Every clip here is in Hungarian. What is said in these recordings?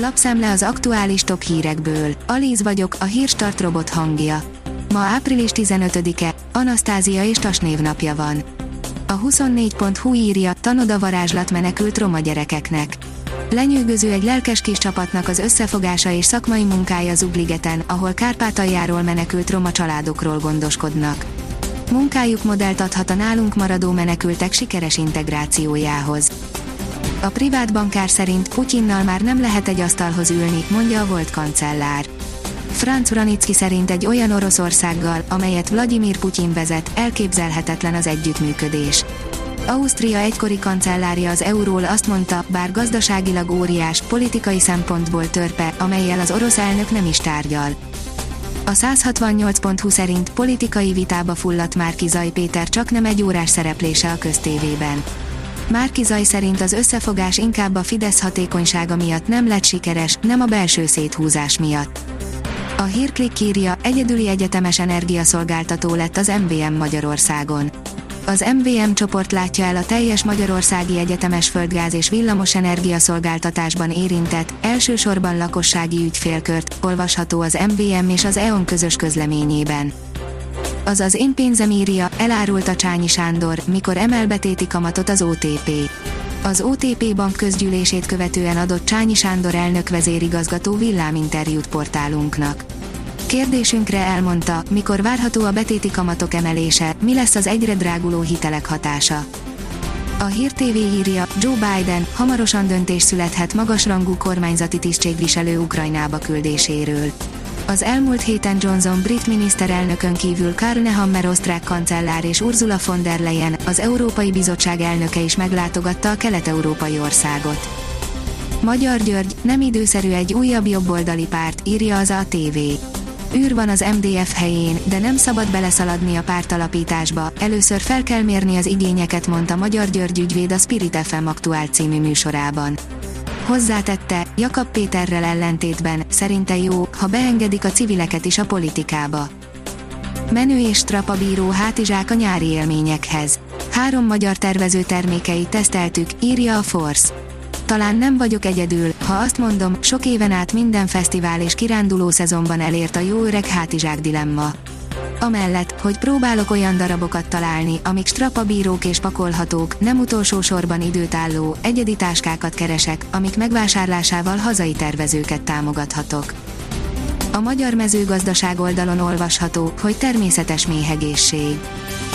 Lapszemle az aktuális top hírekből. Alíz vagyok, a hírstart robot hangja. Ma április 15-e, Anasztázia és Tas névnapja van. A 24.hu írja, tanoda varázslat menekült roma gyerekeknek. Lenyűgöző egy lelkes kis csapatnak az összefogása és szakmai munkája Zugligeten, ahol Kárpátaljáról menekült roma családokról gondoskodnak. Munkájuk modellt adhat a nálunk maradó menekültek sikeres integrációjához. A privát bankár szerint Putyinnal már nem lehet egy asztalhoz ülni, mondja a volt kancellár. Franz Vranicki szerint egy olyan Oroszországgal, amelyet Vladimir Putyin vezet, elképzelhetetlen az együttműködés. Ausztria egykori kancellárja az euról azt mondta, bár gazdaságilag óriás, politikai szempontból törpe, amelyel az orosz elnök nem is tárgyal. A 168.20 szerint politikai vitába fulladt Márki Zaj Péter csak nem egy órás szereplése a köztévében. Márki Zaj szerint az összefogás inkább a Fidesz hatékonysága miatt nem lett sikeres, nem a belső széthúzás miatt. A hírklik írja, egyedüli egyetemes energiaszolgáltató lett az MVM Magyarországon. Az MVM csoport látja el a teljes Magyarországi Egyetemes Földgáz és Villamos energiaszolgáltatásban érintett, elsősorban lakossági ügyfélkört, olvasható az MVM és az EON közös közleményében. Az az én pénzem írja, elárult a Csányi Sándor, mikor emel betéti kamatot az OTP. Az OTP bank közgyűlését követően adott Csányi Sándor elnök vezérigazgató villáminterjút portálunknak. Kérdésünkre elmondta, mikor várható a betéti kamatok emelése, mi lesz az egyre dráguló hitelek hatása. A Hír TV írja, Joe Biden hamarosan döntés születhet magasrangú kormányzati tisztségviselő Ukrajnába küldéséről. Az elmúlt héten Johnson brit miniszterelnökön kívül Karl Nehammer osztrák kancellár és Ursula von der Leyen, az Európai Bizottság elnöke is meglátogatta a kelet-európai országot. Magyar György, nem időszerű egy újabb jobboldali párt, írja az ATV. űr van az MDF helyén, de nem szabad beleszaladni a pártalapításba, először fel kell mérni az igényeket, mondta Magyar György ügyvéd a Spirit FM aktuál című műsorában. Hozzátette, Jakab Péterrel ellentétben, szerinte jó, ha beengedik a civileket is a politikába. Menő és strapa bíró hátizsák a nyári élményekhez. Három magyar tervező termékeit teszteltük, írja a Force. Talán nem vagyok egyedül, ha azt mondom, sok éven át minden fesztivál és kiránduló szezonban elért a jó öreg hátizsák dilemma. Amellett, hogy próbálok olyan darabokat találni, amik strapabírók és pakolhatók, nem utolsó sorban időtálló, egyedi táskákat keresek, amik megvásárlásával hazai tervezőket támogathatok. A magyar mezőgazdaság oldalon olvasható, hogy természetes méhegészség.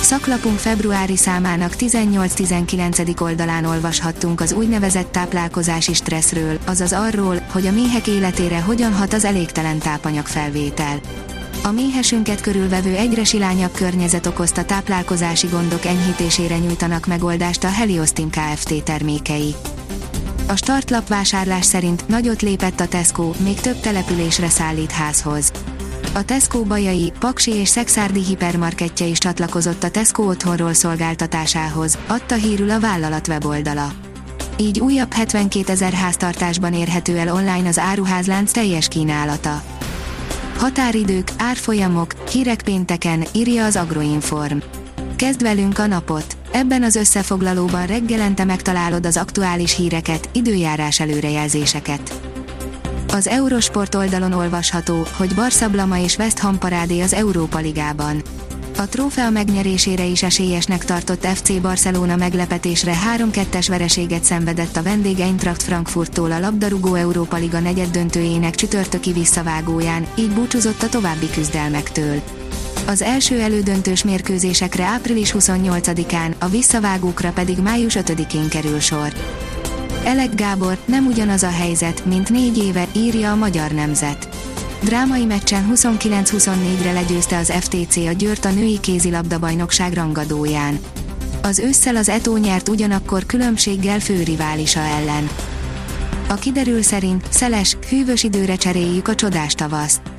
Szaklapunk februári számának 18-19. oldalán olvashattunk az úgynevezett táplálkozási stresszről, azaz arról, hogy a méhek életére hogyan hat az elégtelen tápanyag felvétel. A méhesünket körülvevő egyre silányabb környezet okozta táplálkozási gondok enyhítésére nyújtanak megoldást a Heliostin Kft. termékei. A startlap vásárlás szerint nagyot lépett a Tesco, még több településre szállít házhoz. A Tesco Bajai, Paksi és Szexárdi hipermarketje is csatlakozott a Tesco otthonról szolgáltatásához, adta hírül a vállalat weboldala. Így újabb 72 ezer háztartásban érhető el online az áruházlánc teljes kínálata. Határidők, árfolyamok, hírek pénteken, írja az Agroinform. Kezd velünk a napot! Ebben az összefoglalóban reggelente megtalálod az aktuális híreket, időjárás előrejelzéseket. Az Eurosport oldalon olvasható, hogy Barca Blama és West Ham parádé az Európa Ligában. A trófea megnyerésére is esélyesnek tartott FC Barcelona meglepetésre 3-2-es vereséget szenvedett a vendég Eintracht Frankfurttól a labdarúgó Európa Liga negyeddöntőjének csütörtöki visszavágóján, így búcsúzott a további küzdelmektől. Az első elődöntős mérkőzésekre április 28-án, a visszavágókra pedig május 5-én kerül sor. Elek Gábor, nem ugyanaz a helyzet, mint négy éve, írja a Magyar Nemzet. Drámai meccsen 29-24-re legyőzte az FTC a Győrt a női kézilabda bajnokság rangadóján. Az ősszel az Etó nyert ugyanakkor különbséggel főriválisa ellen. A kiderül szerint szeles, hűvös időre cseréljük a csodás tavaszt.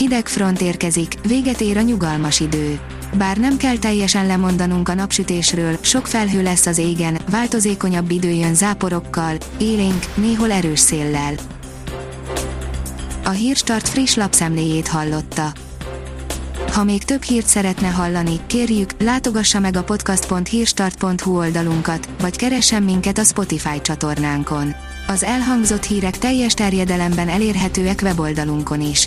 Hideg front érkezik, véget ér a nyugalmas idő. Bár nem kell teljesen lemondanunk a napsütésről, sok felhő lesz az égen, változékonyabb idő jön záporokkal, élénk, néhol erős széllel. A Hírstart friss lapszemléjét hallotta. Ha még több hírt szeretne hallani, kérjük, látogassa meg a podcast.hírstart.hu oldalunkat, vagy keressen minket a Spotify csatornánkon Az elhangzott hírek teljes terjedelemben elérhetőek weboldalunkon is.